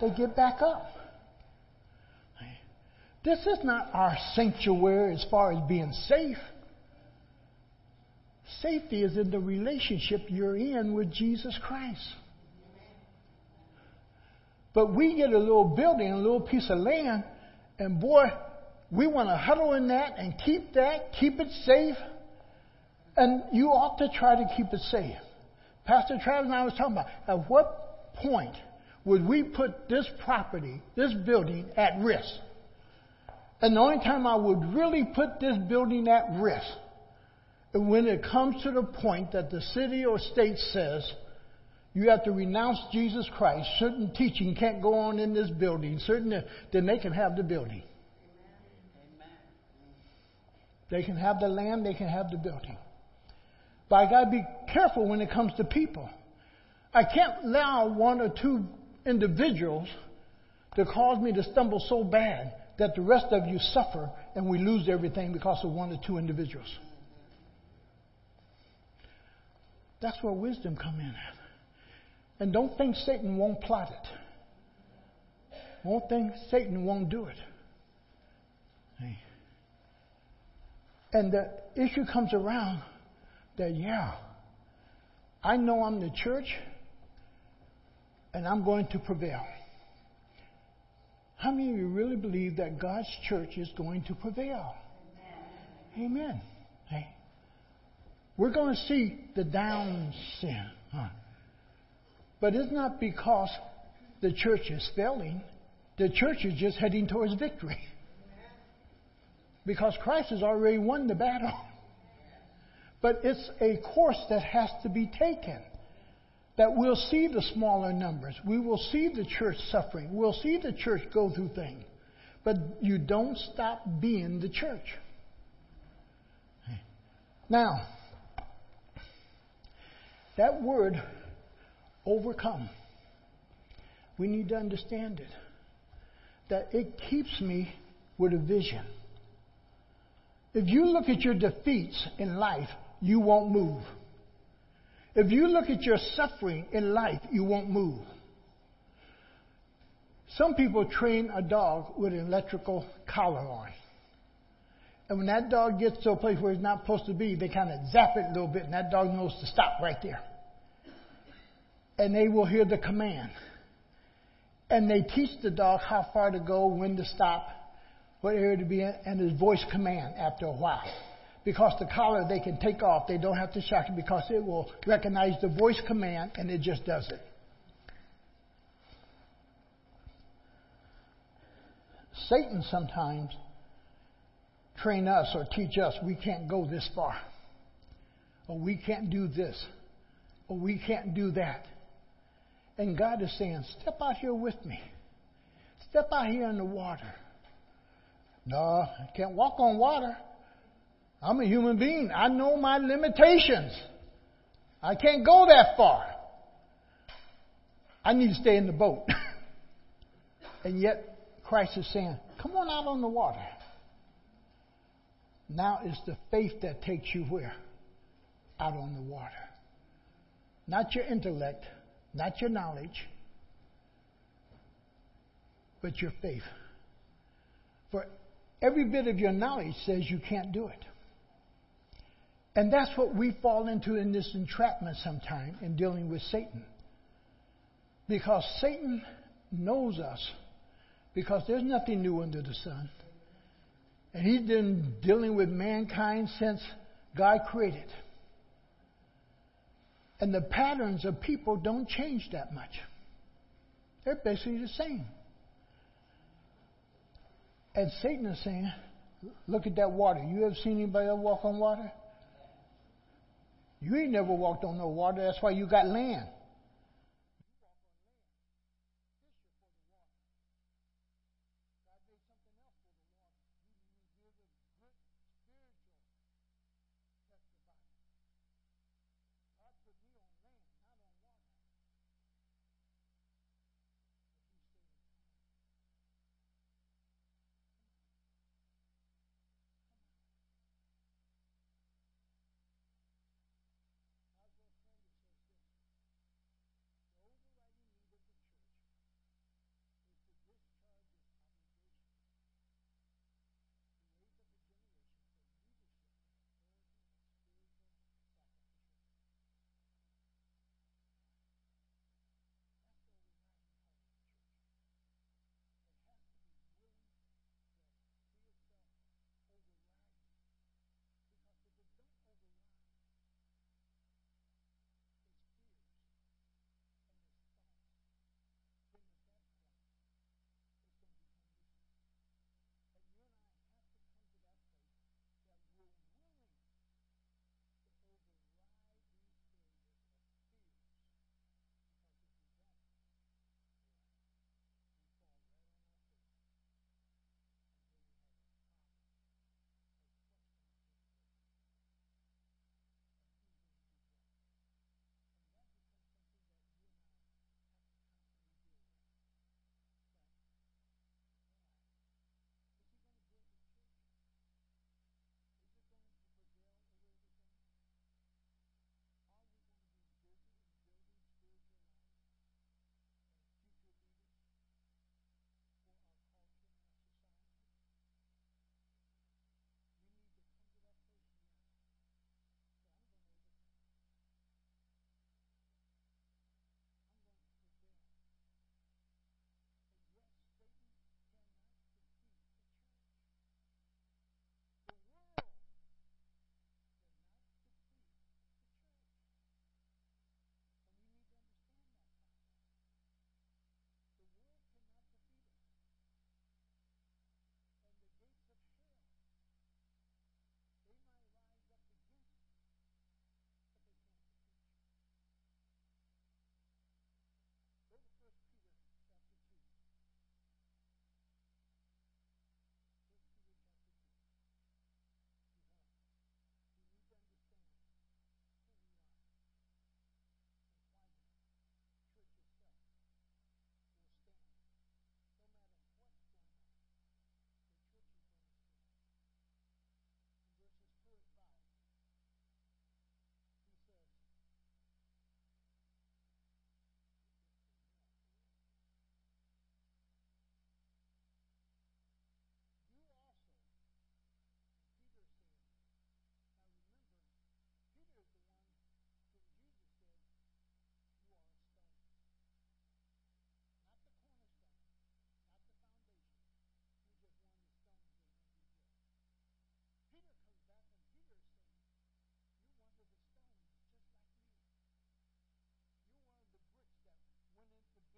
they get back up. This is not our sanctuary as far as being safe. Safety is in the relationship you're in with Jesus Christ. But we get a little building, a little piece of land, and boy, we want to huddle in that and keep that, keep it safe. And you ought to try to keep it safe. Pastor Travis and I was talking about at what point would we put this property, this building at risk? And the only time I would really put this building at risk is when it comes to the point that the city or state says you have to renounce Jesus Christ. Certain teaching can't go on in this building. Certain then they can have the building. They can have the land. They can have the building. But I got to be careful when it comes to people. I can't allow one or two individuals to cause me to stumble so bad that the rest of you suffer and we lose everything because of one or two individuals. That's where wisdom come in. And don't think Satan won't plot it. Won't think Satan won't do it. And the issue comes around that, yeah, I know I'm the church and I'm going to prevail. How many of you really believe that God's church is going to prevail? Amen. Hey, we're going to see the down sin. Huh? But it's not because the church is failing. The church is just heading towards victory. Because Christ has already won the battle. But it's a course that has to be taken. That we'll see the smaller numbers. We will see the church suffering. We'll see the church go through things. But you don't stop being the church. Now, that word overcome. We need to understand it. That it keeps me with a vision. If you look at your defeats in life, you won't move. If you look at your suffering in life, you won't move. Some people train a dog with an electrical collar on. And when that dog gets to a place where it's not supposed to be, they kind of zap it a little bit, and that dog knows to stop right there and they will hear the command. And they teach the dog how far to go, when to stop, what area to be in, and his voice command after a while. Because the collar they can take off, they don't have to shock it because it will recognize the voice command and it just does it. Satan sometimes train us or teach us we can't go this far, or we can't do this, or we can't do that. And God is saying, Step out here with me. Step out here in the water. No, I can't walk on water. I'm a human being. I know my limitations. I can't go that far. I need to stay in the boat. and yet, Christ is saying, Come on out on the water. Now it's the faith that takes you where? Out on the water. Not your intellect, not your knowledge, but your faith. For every bit of your knowledge says you can't do it. And that's what we fall into in this entrapment sometime in dealing with Satan. Because Satan knows us, because there's nothing new under the sun. And he's been dealing with mankind since God created. And the patterns of people don't change that much. They're basically the same. And Satan is saying, Look at that water. You ever seen anybody walk on water? You ain't never walked on no water. That's why you got land.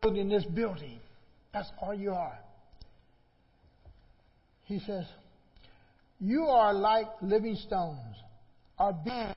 Building this building. That's all you are. He says, You are like living stones, are being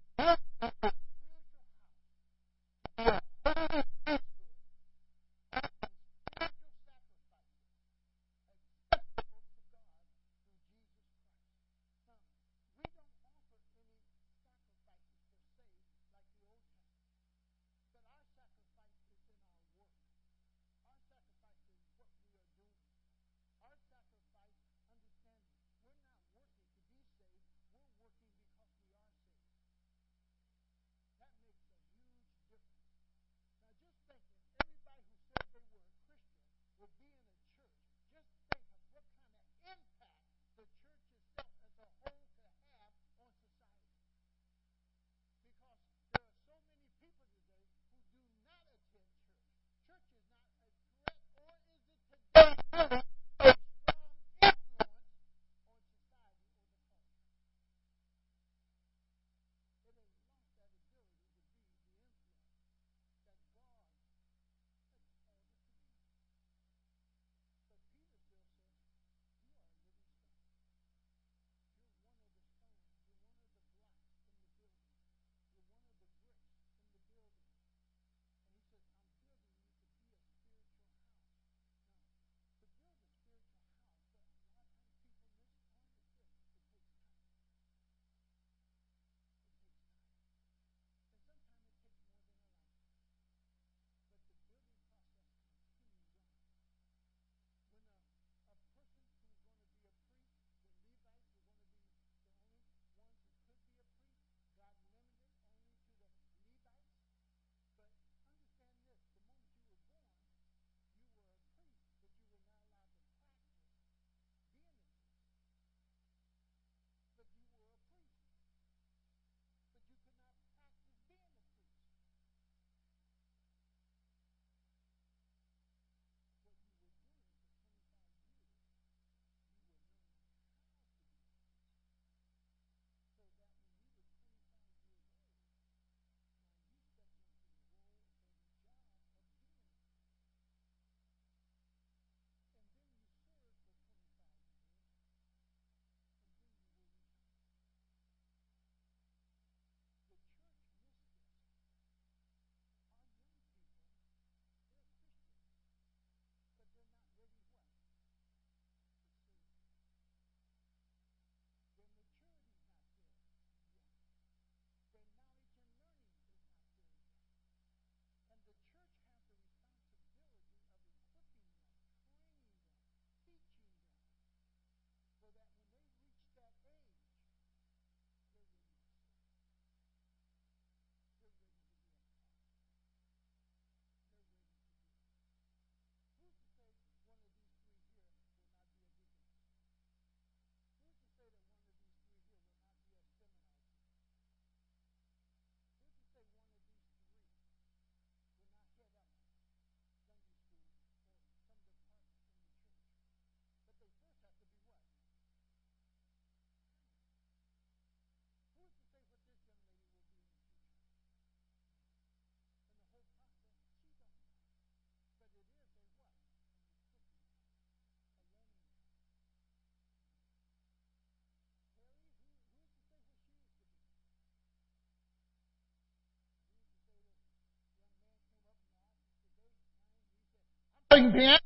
playing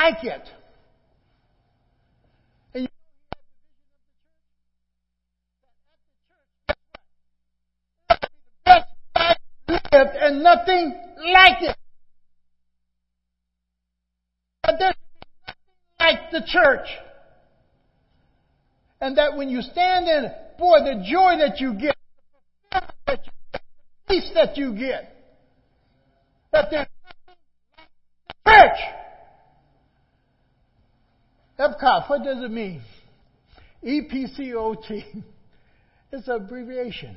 like it. And you lived and nothing like it. But there's nothing like the church. And that when you stand in boy, the joy that you get, the that you get, the peace that you get, that there's nothing like the church. EPCOT, what does it mean? EPCOT. It's an abbreviation.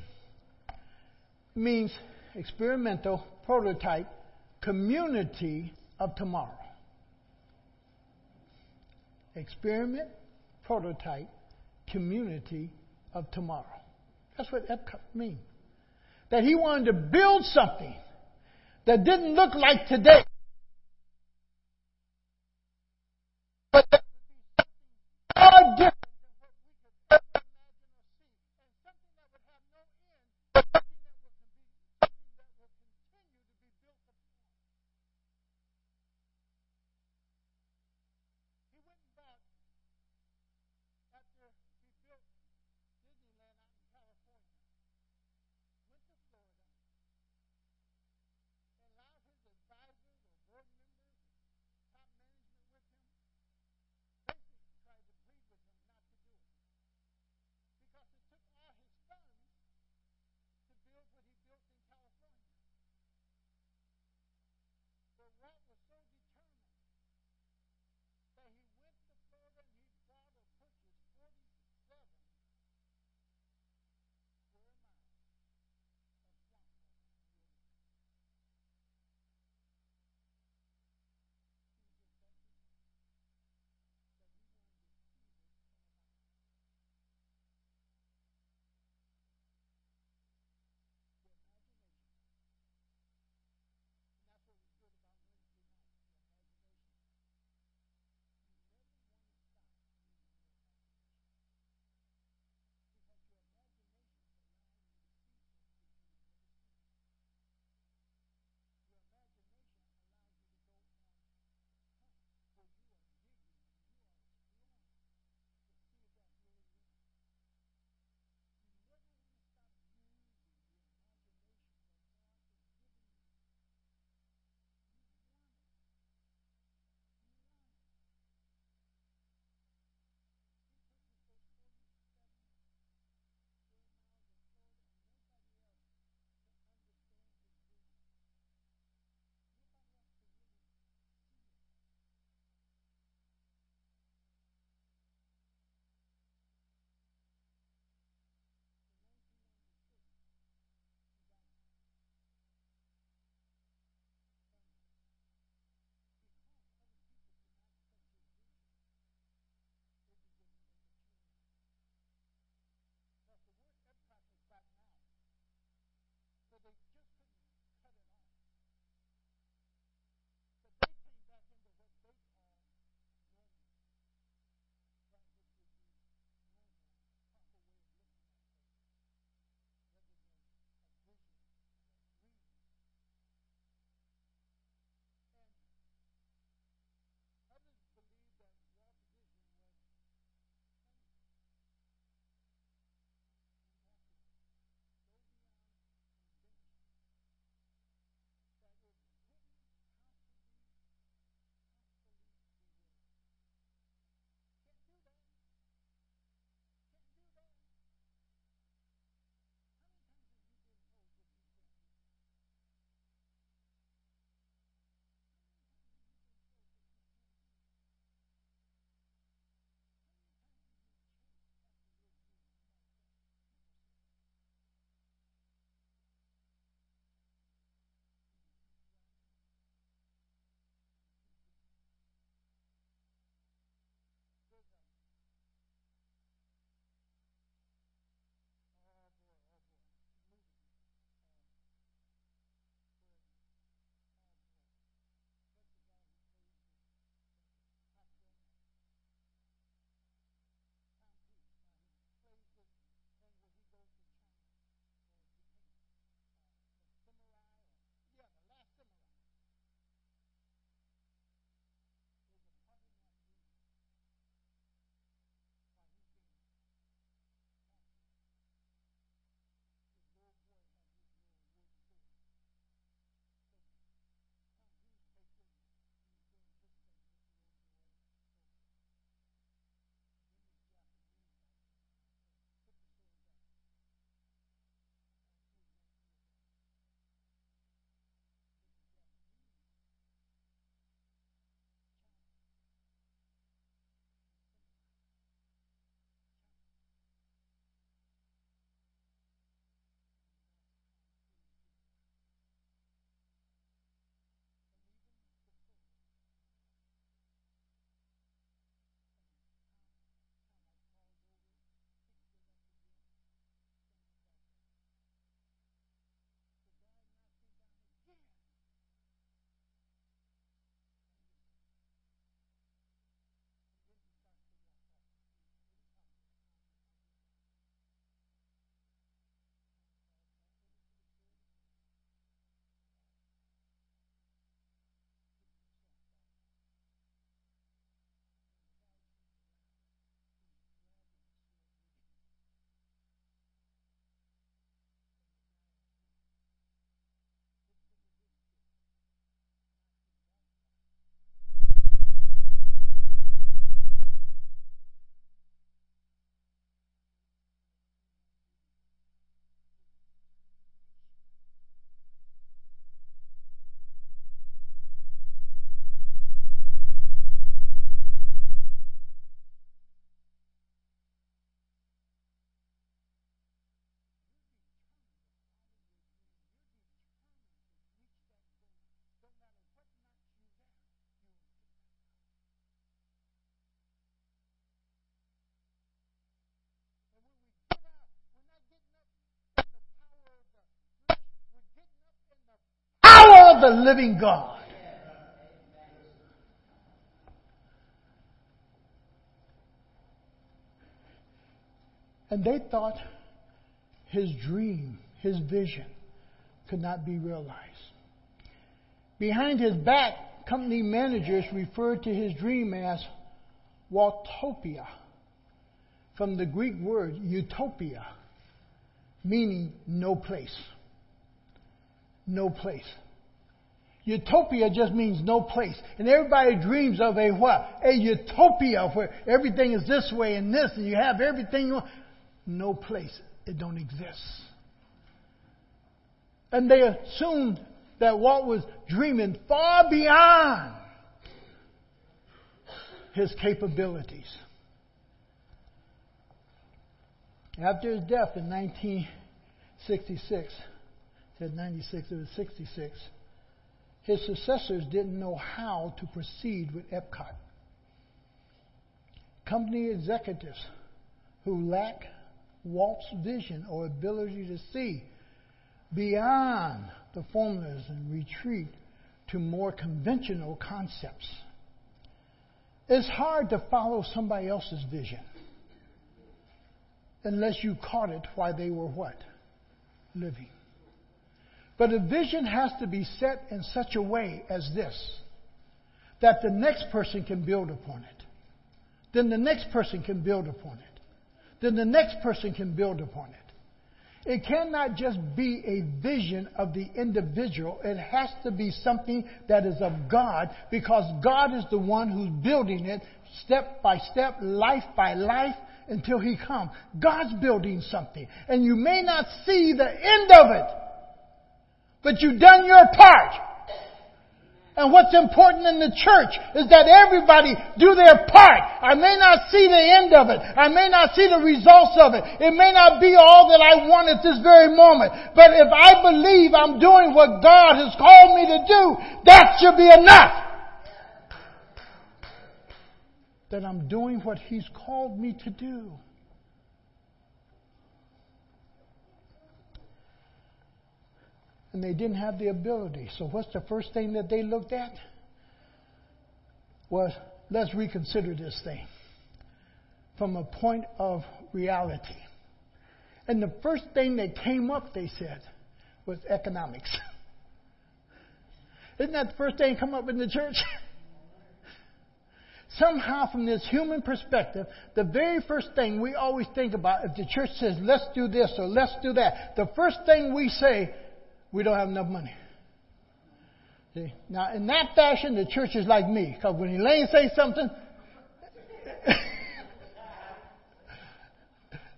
It means experimental prototype community of tomorrow. Experiment, prototype, community of tomorrow. That's what EPCOT means. That he wanted to build something that didn't look like today. The living God. And they thought his dream, his vision, could not be realized. Behind his back, company managers referred to his dream as Waltopia, from the Greek word utopia, meaning no place. No place. Utopia just means no place. And everybody dreams of a what? A utopia where everything is this way and this and you have everything you want. No place. It don't exist. And they assumed that Walt was dreaming far beyond his capabilities. After his death in 1966, said 96, it was 66, his successors didn't know how to proceed with Epcot. Company executives who lack Walt's vision or ability to see beyond the formulas and retreat to more conventional concepts. It's hard to follow somebody else's vision unless you caught it while they were what? Living. But a vision has to be set in such a way as this that the next person can build upon it. Then the next person can build upon it. Then the next person can build upon it. It cannot just be a vision of the individual. It has to be something that is of God because God is the one who's building it step by step, life by life until He comes. God's building something. And you may not see the end of it, but you've done your part. And what's important in the church is that everybody do their part. I may not see the end of it. I may not see the results of it. It may not be all that I want at this very moment. But if I believe I'm doing what God has called me to do, that should be enough. That I'm doing what He's called me to do. And they didn't have the ability. So, what's the first thing that they looked at? Was let's reconsider this thing from a point of reality. And the first thing that came up, they said, was economics. Isn't that the first thing come up in the church? Somehow, from this human perspective, the very first thing we always think about, if the church says, let's do this or let's do that, the first thing we say we don't have enough money. See? Now, in that fashion, the church is like me. Because when Elaine says something,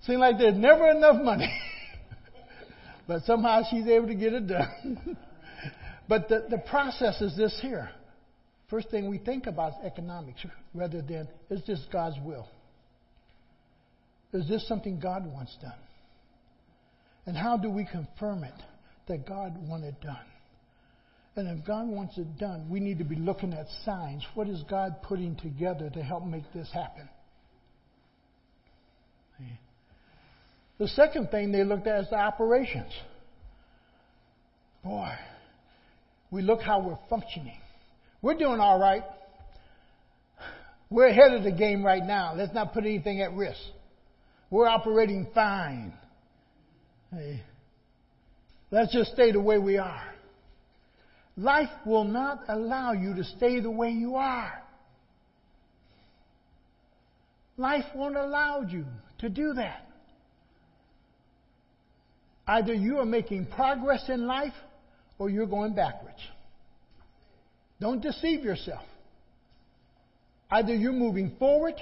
seems like there's never enough money. but somehow she's able to get it done. but the, the process is this here. First thing we think about is economics rather than is this God's will? Is this something God wants done? And how do we confirm it? That God wanted done. And if God wants it done, we need to be looking at signs. What is God putting together to help make this happen? The second thing they looked at is the operations. Boy, we look how we're functioning. We're doing all right. We're ahead of the game right now. Let's not put anything at risk. We're operating fine. Hey. Let's just stay the way we are. Life will not allow you to stay the way you are. Life won't allow you to do that. Either you are making progress in life or you're going backwards. Don't deceive yourself. Either you're moving forward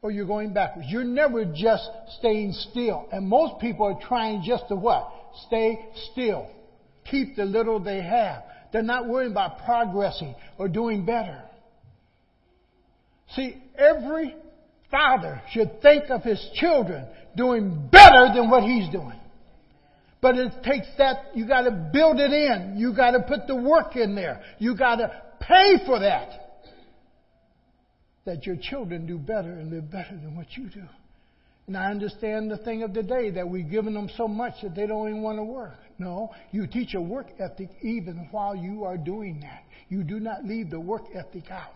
or you're going backwards. You're never just staying still. And most people are trying just to what? Stay still. Keep the little they have. They're not worrying about progressing or doing better. See, every father should think of his children doing better than what he's doing. But it takes that, you gotta build it in. You gotta put the work in there. You gotta pay for that that your children do better and live better than what you do. And I understand the thing of the day that we've given them so much that they don't even want to work. No, you teach a work ethic even while you are doing that. You do not leave the work ethic out.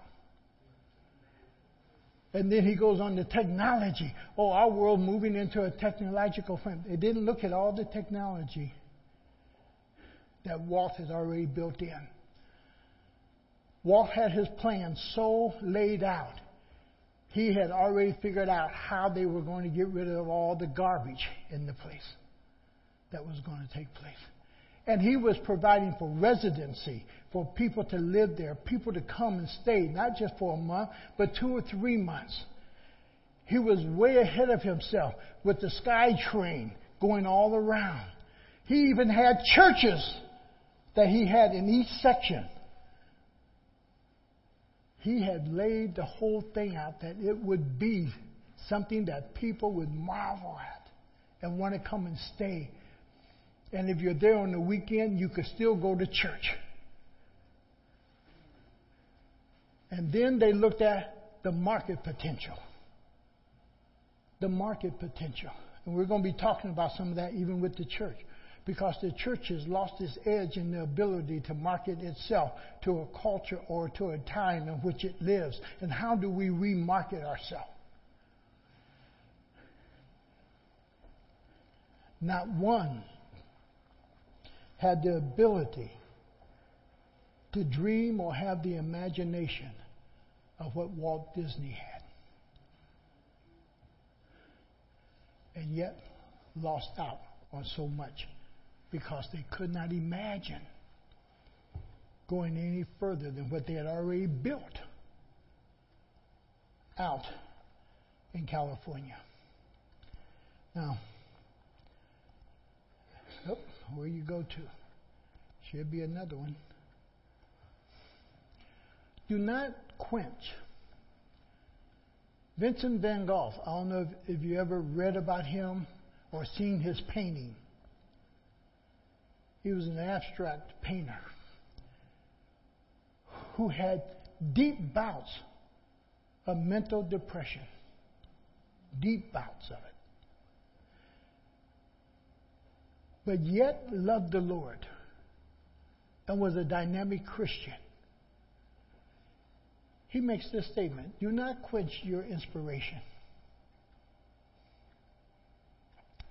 And then he goes on to technology. Oh, our world moving into a technological frame. They didn't look at all the technology that Walt has already built in. Walt had his plan so laid out. He had already figured out how they were going to get rid of all the garbage in the place that was going to take place. And he was providing for residency, for people to live there, people to come and stay, not just for a month, but two or three months. He was way ahead of himself with the sky train going all around. He even had churches that he had in each section. He had laid the whole thing out that it would be something that people would marvel at and want to come and stay. And if you're there on the weekend, you could still go to church. And then they looked at the market potential. The market potential. And we're going to be talking about some of that even with the church because the church has lost its edge in the ability to market itself to a culture or to a time in which it lives. And how do we remarket ourselves? Not one had the ability to dream or have the imagination of what Walt Disney had. And yet lost out on so much because they could not imagine going any further than what they had already built out in California. Now, oh, where you go to? Should be another one. Do not quench. Vincent van Gogh, I don't know if, if you ever read about him or seen his painting. He was an abstract painter who had deep bouts of mental depression. Deep bouts of it. But yet loved the Lord and was a dynamic Christian. He makes this statement Do not quench your inspiration.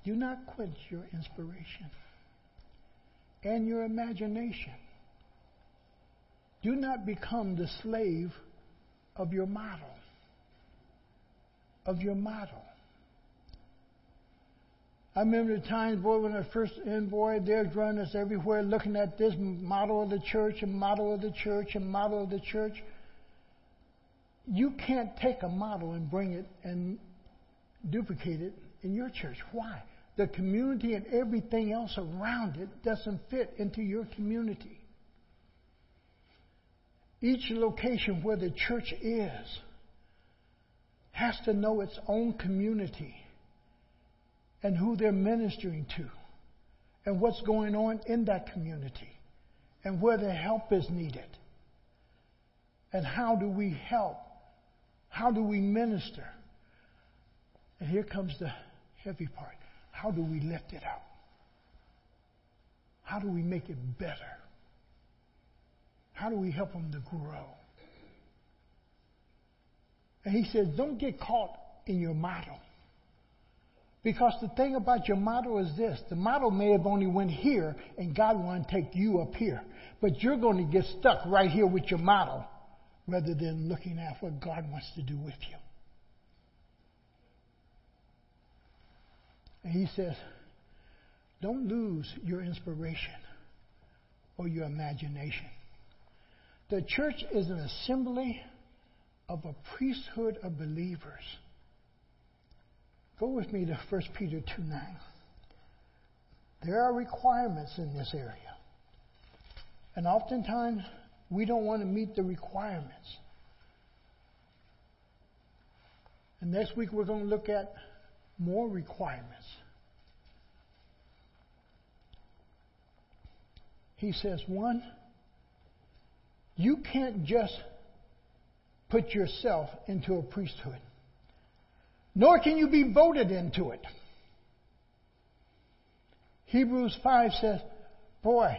Do not quench your inspiration and your imagination. Do not become the slave of your model. Of your model. I remember the times, boy, when I first boy, they're drawing us everywhere looking at this model of the church and model of the church and model of the church. You can't take a model and bring it and duplicate it in your church. Why? The community and everything else around it doesn't fit into your community. Each location where the church is has to know its own community and who they're ministering to and what's going on in that community and where the help is needed. And how do we help? How do we minister? And here comes the heavy part. How do we lift it up? How do we make it better? How do we help them to grow? And he says, don't get caught in your model. Because the thing about your model is this the model may have only went here and God want to take you up here. But you're going to get stuck right here with your model rather than looking at what God wants to do with you. And he says, don't lose your inspiration or your imagination. The church is an assembly of a priesthood of believers. Go with me to 1 Peter 2 9. There are requirements in this area. And oftentimes, we don't want to meet the requirements. And next week, we're going to look at more requirements. He says, one, you can't just put yourself into a priesthood. nor can you be voted into it. Hebrews 5 says, Boy,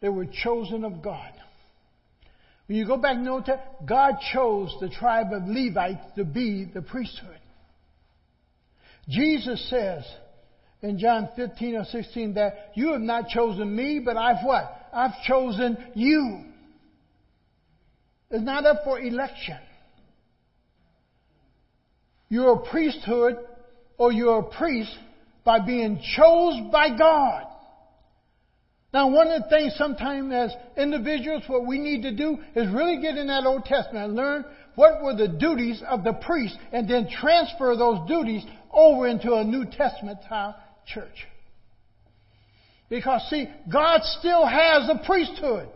they were chosen of God. When you go back and note that, God chose the tribe of Levites to be the priesthood. Jesus says in John 15 or 16 that you have not chosen me, but I've what? I've chosen you. It's not up for election. You're a priesthood or you're a priest by being chosen by God. Now, one of the things sometimes as individuals, what we need to do is really get in that Old Testament and learn what were the duties of the priest and then transfer those duties over into a New Testament church. Because see, God still has a priesthood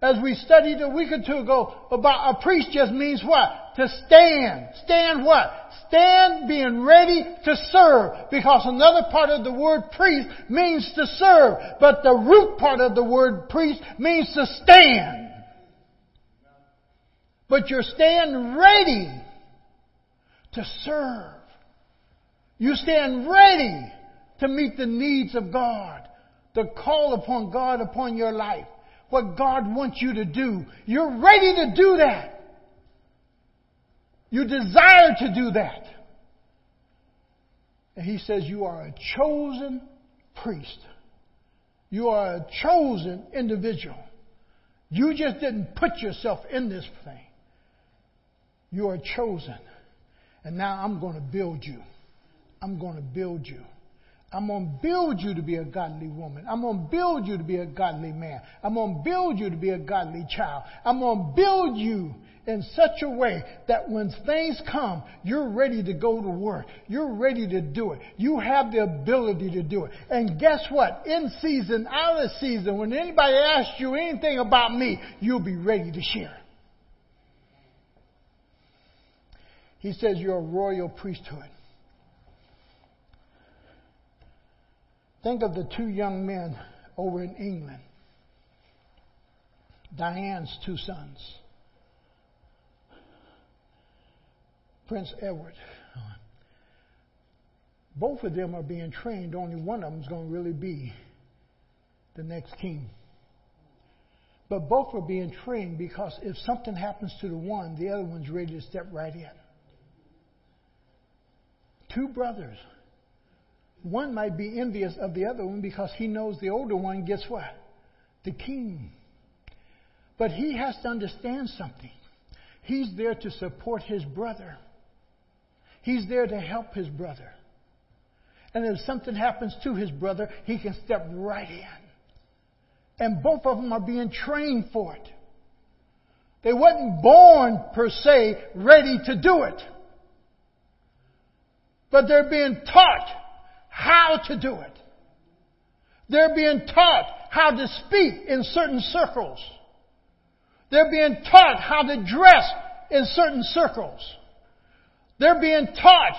as we studied a week or two ago about a priest just means what? To stand. Stand what? Stand being ready to serve. Because another part of the word priest means to serve. But the root part of the word priest means to stand. But you're stand ready to serve. You stand ready to meet the needs of God, to call upon God upon your life what God wants you to do. You're ready to do that. You desire to do that. And he says, You are a chosen priest. You are a chosen individual. You just didn't put yourself in this thing. You are chosen. And now I'm going to build you. I'm going to build you. I'm going to build you to be a godly woman. I'm going to build you to be a godly man. I'm going to build you to be a godly child. I'm going to build you in such a way that when things come, you're ready to go to work. You're ready to do it. You have the ability to do it. And guess what? In season, out of season, when anybody asks you anything about me, you'll be ready to share. He says you're a royal priesthood. Think of the two young men over in England. Diane's two sons. Prince Edward. Both of them are being trained. Only one of them is going to really be the next king. But both are being trained because if something happens to the one, the other one's ready to step right in. Two brothers one might be envious of the other one because he knows the older one gets what? The king. But he has to understand something. He's there to support his brother. He's there to help his brother. And if something happens to his brother, he can step right in. And both of them are being trained for it. They wasn't born per se ready to do it. But they're being taught how to do it. They're being taught how to speak in certain circles. They're being taught how to dress in certain circles. They're being taught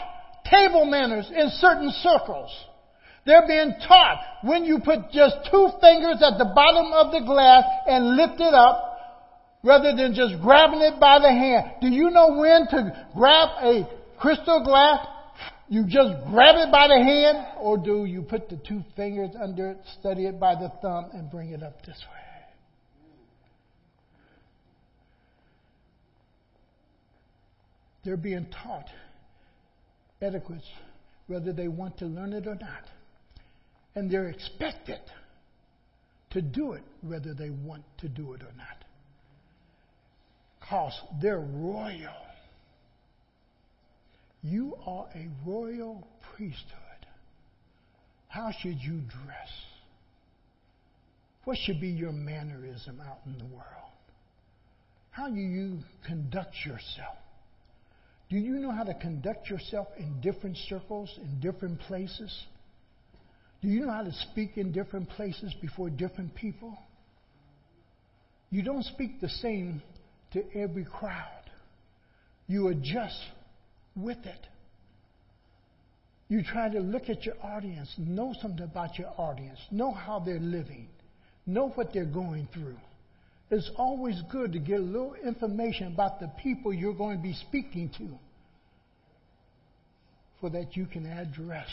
table manners in certain circles. They're being taught when you put just two fingers at the bottom of the glass and lift it up rather than just grabbing it by the hand. Do you know when to grab a crystal glass you just grab it by the hand, or do you put the two fingers under it, study it by the thumb, and bring it up this way? They're being taught etiquette, whether they want to learn it or not. And they're expected to do it, whether they want to do it or not. Because they're royal. You are a royal priesthood. How should you dress? What should be your mannerism out in the world? How do you conduct yourself? Do you know how to conduct yourself in different circles, in different places? Do you know how to speak in different places before different people? You don't speak the same to every crowd. You adjust with it. You try to look at your audience, know something about your audience, know how they're living, know what they're going through. It's always good to get a little information about the people you're going to be speaking to. For that you can address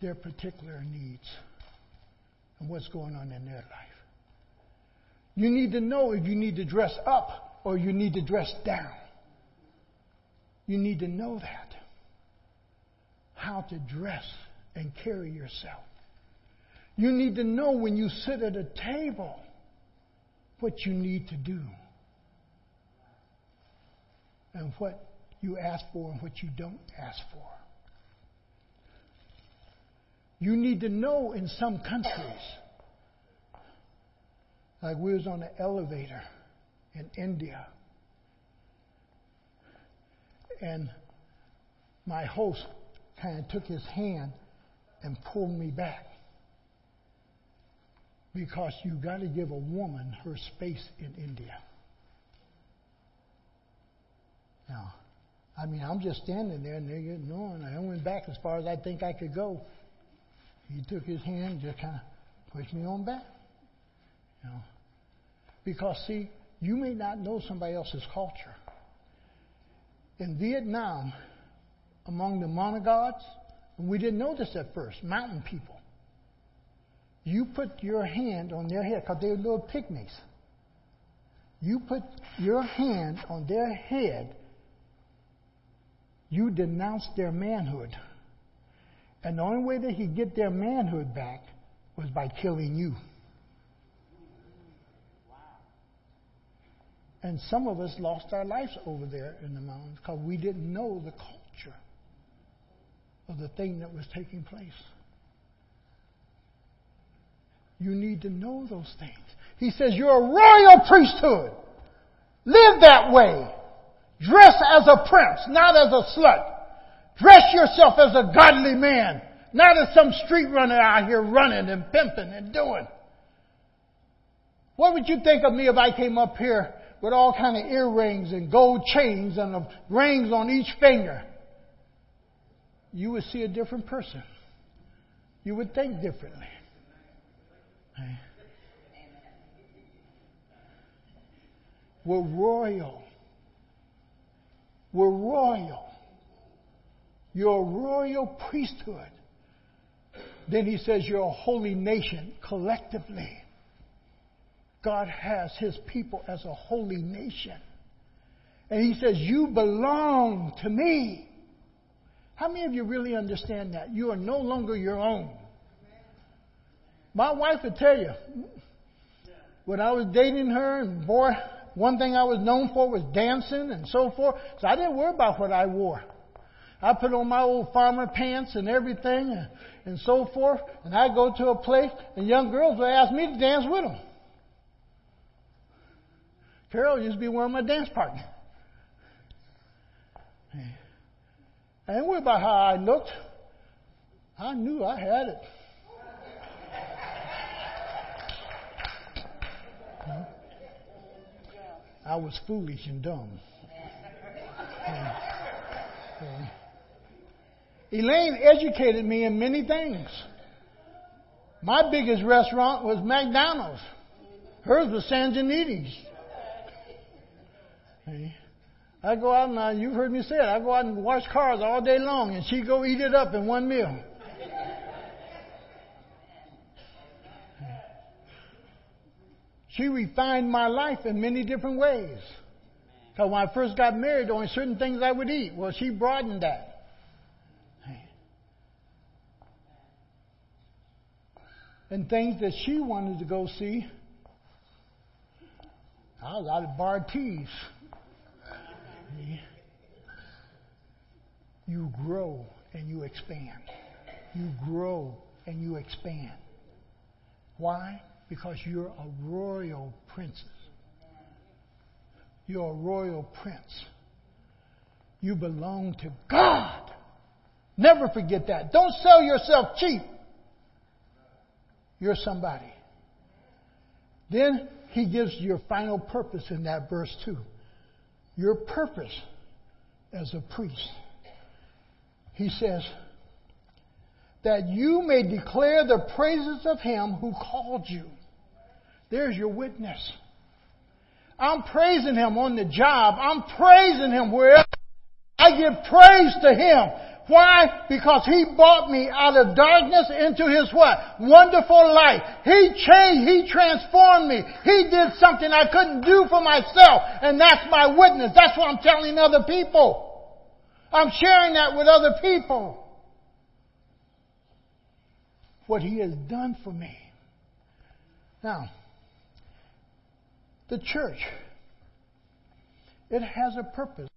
their particular needs and what's going on in their life. You need to know if you need to dress up or you need to dress down. You need to know that. How to dress and carry yourself. You need to know when you sit at a table what you need to do and what you ask for and what you don't ask for. You need to know in some countries, like we was on an elevator in India, and my host kind of took his hand and pulled me back because you got to give a woman her space in India. Now, I mean, I'm just standing there and they're getting on. I went back as far as I think I could go. He took his hand and just kind of pushed me on back. You know, because see, you may not know somebody else's culture. In Vietnam, among the Montagnards, and we didn't know this at first, mountain people, you put your hand on their head because they're little pygmies. You put your hand on their head, you denounce their manhood. And the only way they could get their manhood back was by killing you. And some of us lost our lives over there in the mountains because we didn't know the culture of the thing that was taking place. You need to know those things. He says, You're a royal priesthood. Live that way. Dress as a prince, not as a slut. Dress yourself as a godly man, not as some street runner out here running and pimping and doing. What would you think of me if I came up here with all kind of earrings and gold chains and rings on each finger? You would see a different person. You would think differently. We're royal. We're royal. You're a royal priesthood. Then he says you're a holy nation collectively. God has his people as a holy nation. And he says, You belong to me. How many of you really understand that? You are no longer your own. My wife would tell you, when I was dating her, and boy, one thing I was known for was dancing and so forth. So I didn't worry about what I wore. I put on my old farmer pants and everything and, and so forth, and I'd go to a place, and young girls would ask me to dance with them. Carol used to be one of my dance partners. I didn't worry about how I looked. I knew I had it. I was foolish and dumb. Elaine educated me in many things. My biggest restaurant was McDonald's. Hers was San Geniti's. I go out and I, you've heard me say it. I go out and wash cars all day long, and she go eat it up in one meal. She refined my life in many different ways. Because when I first got married, only certain things I would eat. Well, she broadened that. And things that she wanted to go see, I was out of bar teas. You grow and you expand. You grow and you expand. Why? Because you're a royal princess. You're a royal prince. You belong to God. Never forget that. Don't sell yourself cheap. You're somebody. Then he gives your final purpose in that verse too. Your purpose as a priest. He says, that you may declare the praises of him who called you. There's your witness. I'm praising him on the job. I'm praising him wherever. I give praise to him Why? Because He brought me out of darkness into His what? Wonderful light. He changed, He transformed me. He did something I couldn't do for myself. And that's my witness. That's what I'm telling other people. I'm sharing that with other people. What He has done for me. Now, the church, it has a purpose.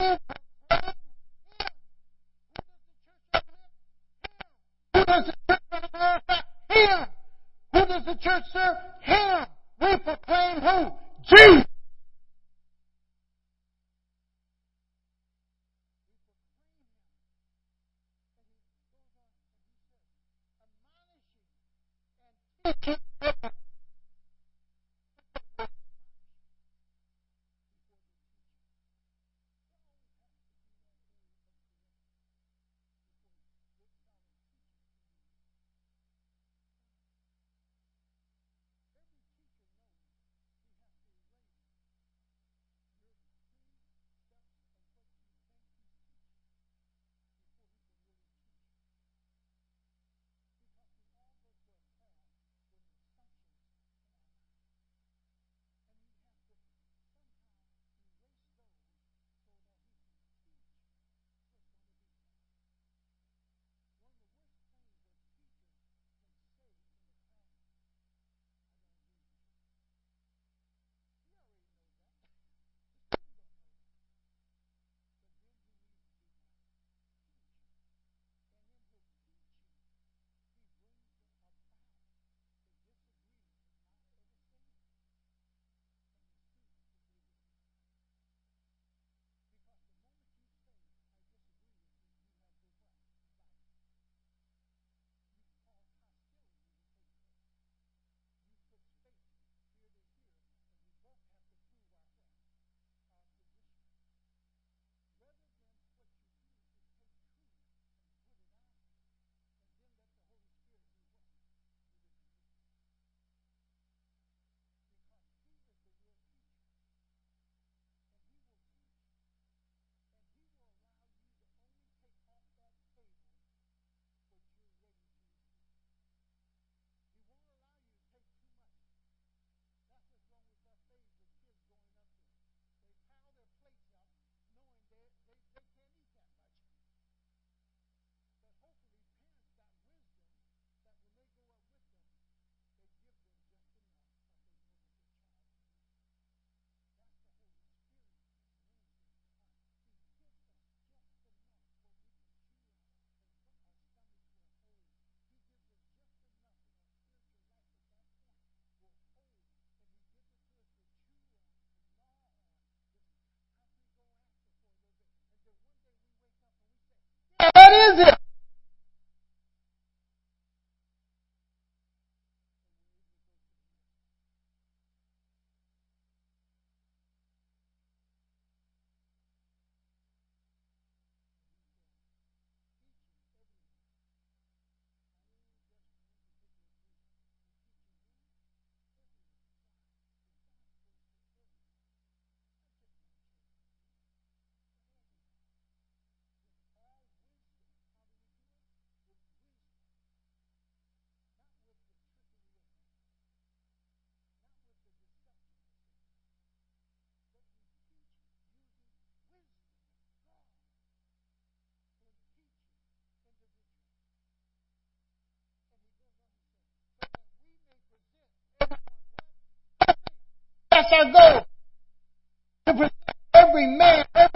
Who does the church church serve? Him. We proclaim who? Jesus. Our goal. To present every man, every